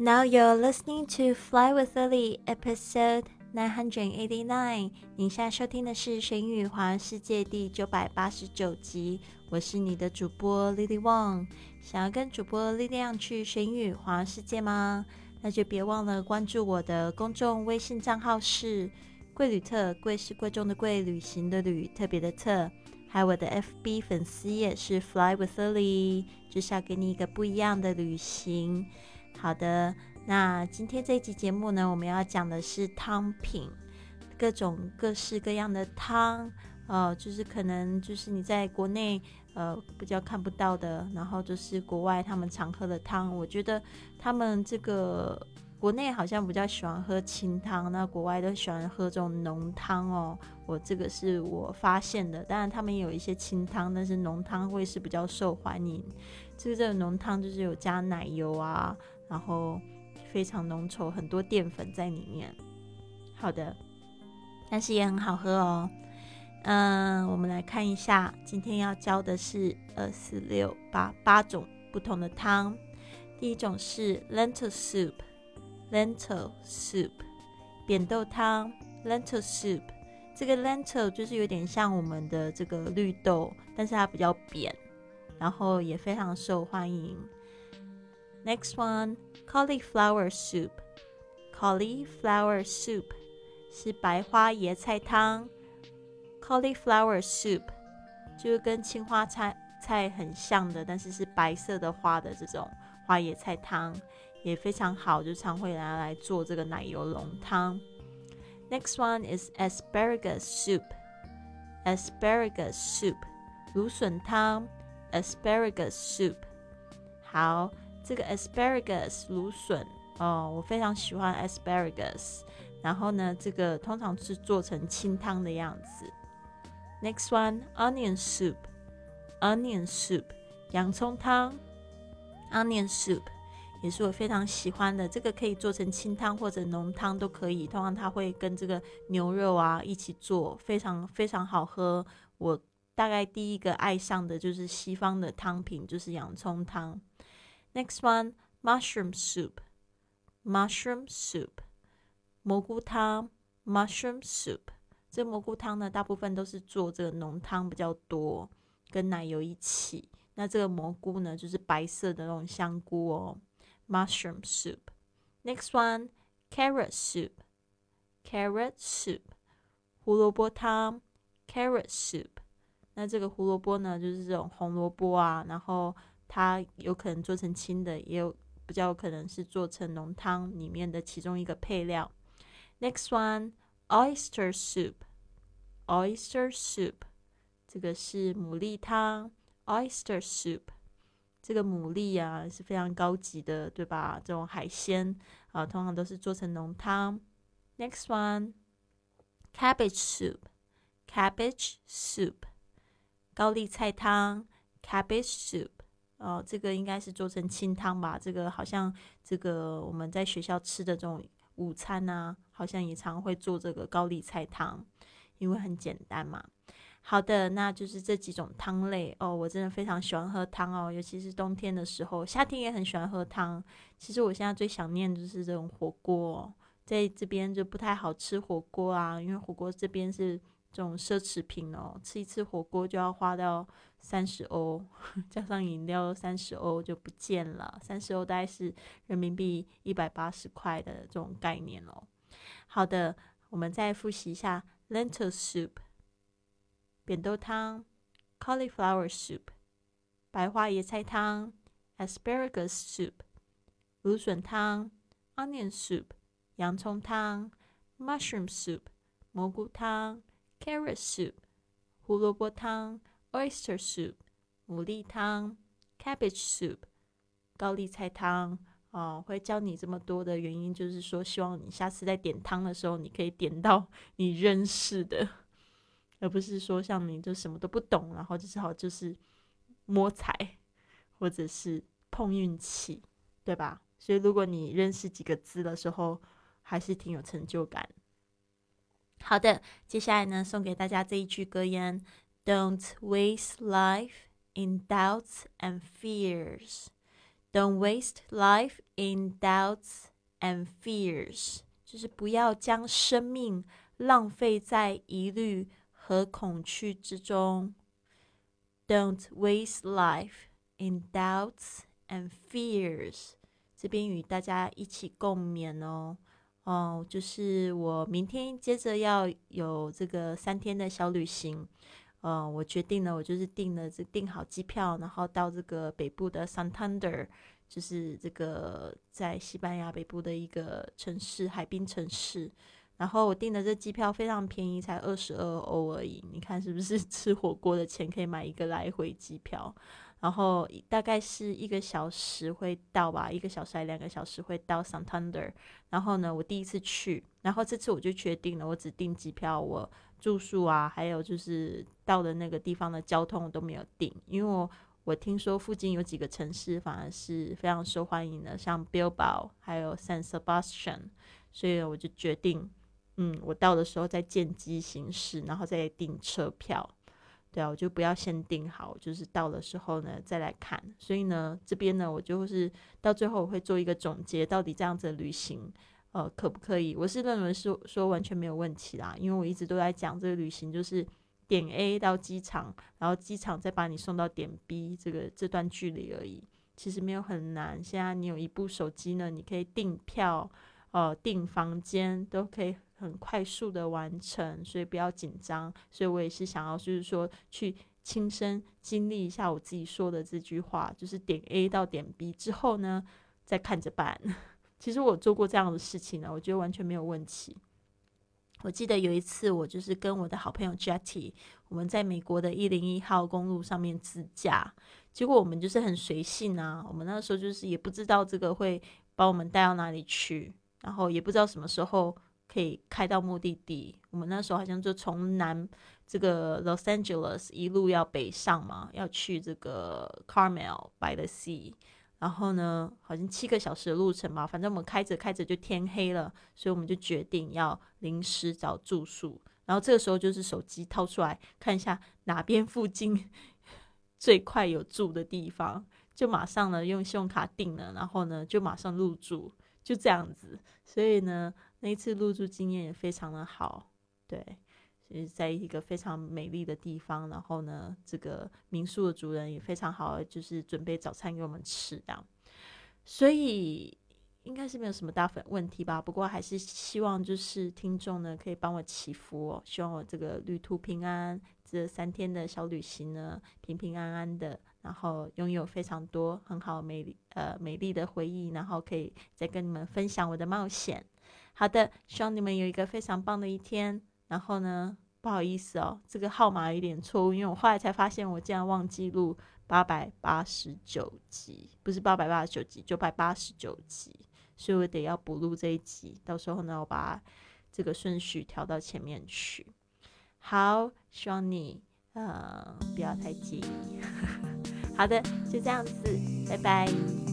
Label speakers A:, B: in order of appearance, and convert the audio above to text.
A: Now you're listening to Fly with Lily, episode nine hundred eighty nine。您现在收听的是《神语环世界》第九百八十九集。我是你的主播 Lily Wang。想要跟主播力量去神语环世界吗？那就别忘了关注我的公众微信账号是“贵旅特”，贵是贵重的贵，旅行的旅，特别的特。还有我的 FB 粉丝页是 Fly with Lily，就是要给你一个不一样的旅行。好的，那今天这一集节目呢，我们要讲的是汤品，各种各式各样的汤，呃，就是可能就是你在国内呃比较看不到的，然后就是国外他们常喝的汤。我觉得他们这个国内好像比较喜欢喝清汤，那国外都喜欢喝这种浓汤哦。我这个是我发现的，当然他们有一些清汤，但是浓汤会是比较受欢迎。就是这个浓汤就是有加奶油啊。然后非常浓稠，很多淀粉在里面。好的，但是也很好喝哦。嗯，我们来看一下，今天要教的是二四六八八种不同的汤。第一种是 lentil soup，lentil soup，扁豆汤，lentil soup。这个 lentil 就是有点像我们的这个绿豆，但是它比较扁，然后也非常受欢迎。Next one, cauliflower soup. Cauliflower soup 是白花椰菜汤。Cauliflower soup 就是跟青花菜菜很像的，但是是白色的花的这种花椰菜汤，也非常好，就常会拿来做这个奶油浓汤。Next one is asparagus soup. Asparagus soup 芦笋汤。Asparagus soup 好。 这个 asparagus 芦笋哦，我非常喜欢 asparagus。然后呢，这个通常是做成清汤的样子。Next one onion soup，onion soup 洋葱汤。Onion soup 也是我非常喜欢的，这个可以做成清汤或者浓汤都可以。通常它会跟这个牛肉啊一起做，非常非常好喝。我大概第一个爱上的就是西方的汤品，就是洋葱汤。Next one, mushroom soup. Mushroom soup，蘑菇汤。Mushroom soup，这蘑菇汤呢，大部分都是做这个浓汤比较多，跟奶油一起。那这个蘑菇呢，就是白色的那种香菇哦。Mushroom soup. Next one, carrot soup. Carrot soup，胡萝卜汤。Carrot soup，那这个胡萝卜呢，就是这种红萝卜啊，然后。它有可能做成清的，也有比较有可能是做成浓汤里面的其中一个配料。Next one, oyster soup. Oyster soup，这个是牡蛎汤。Oyster soup，这个牡蛎啊是非常高级的，对吧？这种海鲜啊，通常都是做成浓汤。Next one, cabbage soup. Cabbage soup，高丽菜汤。Cabbage soup。哦，这个应该是做成清汤吧？这个好像这个我们在学校吃的这种午餐呢，好像也常会做这个高丽菜汤，因为很简单嘛。好的，那就是这几种汤类哦。我真的非常喜欢喝汤哦，尤其是冬天的时候，夏天也很喜欢喝汤。其实我现在最想念就是这种火锅，在这边就不太好吃火锅啊，因为火锅这边是。这种奢侈品哦，吃一次火锅就要花到三十欧，加上饮料三十欧就不见了。三十欧大概是人民币一百八十块的这种概念哦。好的，我们再复习一下：lentil soup（ 扁豆汤）、cauliflower soup（ 白花椰菜汤）、asparagus soup（ 芦笋汤）、onion soup（ 洋葱汤）、mushroom soup（ 蘑菇汤）。Carrot soup，胡萝卜汤；Oyster soup，牡蛎汤；Cabbage soup，高丽菜汤。哦，会教你这么多的原因，就是说希望你下次在点汤的时候，你可以点到你认识的，而不是说像你就什么都不懂，然后就只好就是摸彩或者是碰运气，对吧？所以如果你认识几个字的时候，还是挺有成就感。好的，接下来呢，送给大家这一句格言：Don't waste life in doubts and fears. Don't waste life in doubts and fears，就是不要将生命浪费在疑虑和恐惧之中。Don't waste life in doubts and fears。这边与大家一起共勉哦。哦，就是我明天接着要有这个三天的小旅行。呃，我决定了，我就是订了这订好机票，然后到这个北部的 Santander，就是这个在西班牙北部的一个城市，海滨城市。然后我订的这机票非常便宜，才二十二欧而已。你看是不是 吃火锅的钱可以买一个来回机票？然后大概是一个小时会到吧，一个小时还两个小时会到 Santander。然后呢，我第一次去，然后这次我就确定了，我只订机票，我住宿啊，还有就是到的那个地方的交通我都没有订，因为我我听说附近有几个城市反而是非常受欢迎的，像 Bilbao 还有 San Sebastian，所以我就决定。嗯，我到的时候再见机行事，然后再订车票。对啊，我就不要先订好，就是到的时候呢再来看。所以呢，这边呢我就是到最后我会做一个总结，到底这样子旅行，呃，可不可以？我是认为是说完全没有问题啦，因为我一直都在讲这个旅行就是点 A 到机场，然后机场再把你送到点 B 这个这段距离而已，其实没有很难。现在你有一部手机呢，你可以订票，呃，订房间都可以。很快速的完成，所以不要紧张。所以我也是想要，就是说去亲身经历一下我自己说的这句话，就是点 A 到点 B 之后呢，再看着办。其实我做过这样的事情呢，我觉得完全没有问题。我记得有一次，我就是跟我的好朋友 Jetty，我们在美国的一零一号公路上面自驾，结果我们就是很随性啊，我们那时候就是也不知道这个会把我们带到哪里去，然后也不知道什么时候。可以开到目的地。我们那时候好像就从南这个 Los Angeles 一路要北上嘛，要去这个 Carmel by the Sea。然后呢，好像七个小时的路程嘛，反正我们开着开着就天黑了，所以我们就决定要临时找住宿。然后这个时候就是手机掏出来看一下哪边附近 最快有住的地方，就马上呢用信用卡订了，然后呢就马上入住，就这样子。所以呢。那一次入住经验也非常的好，对，是在一个非常美丽的地方，然后呢，这个民宿的主人也非常好，就是准备早餐给我们吃的，所以应该是没有什么大问问题吧。不过还是希望就是听众呢可以帮我祈福哦，希望我这个旅途平安，这三天的小旅行呢平平安安的，然后拥有非常多很好美丽呃美丽的回忆，然后可以再跟你们分享我的冒险。好的，希望你们有一个非常棒的一天。然后呢，不好意思哦，这个号码有点错误，因为我后来才发现我竟然忘记录八百八十九集，不是八百八十九集，九百八十九集，所以我得要补录这一集。到时候呢，我把这个顺序调到前面去。好，希望你呃不要太介意。好的，就这样子，拜拜。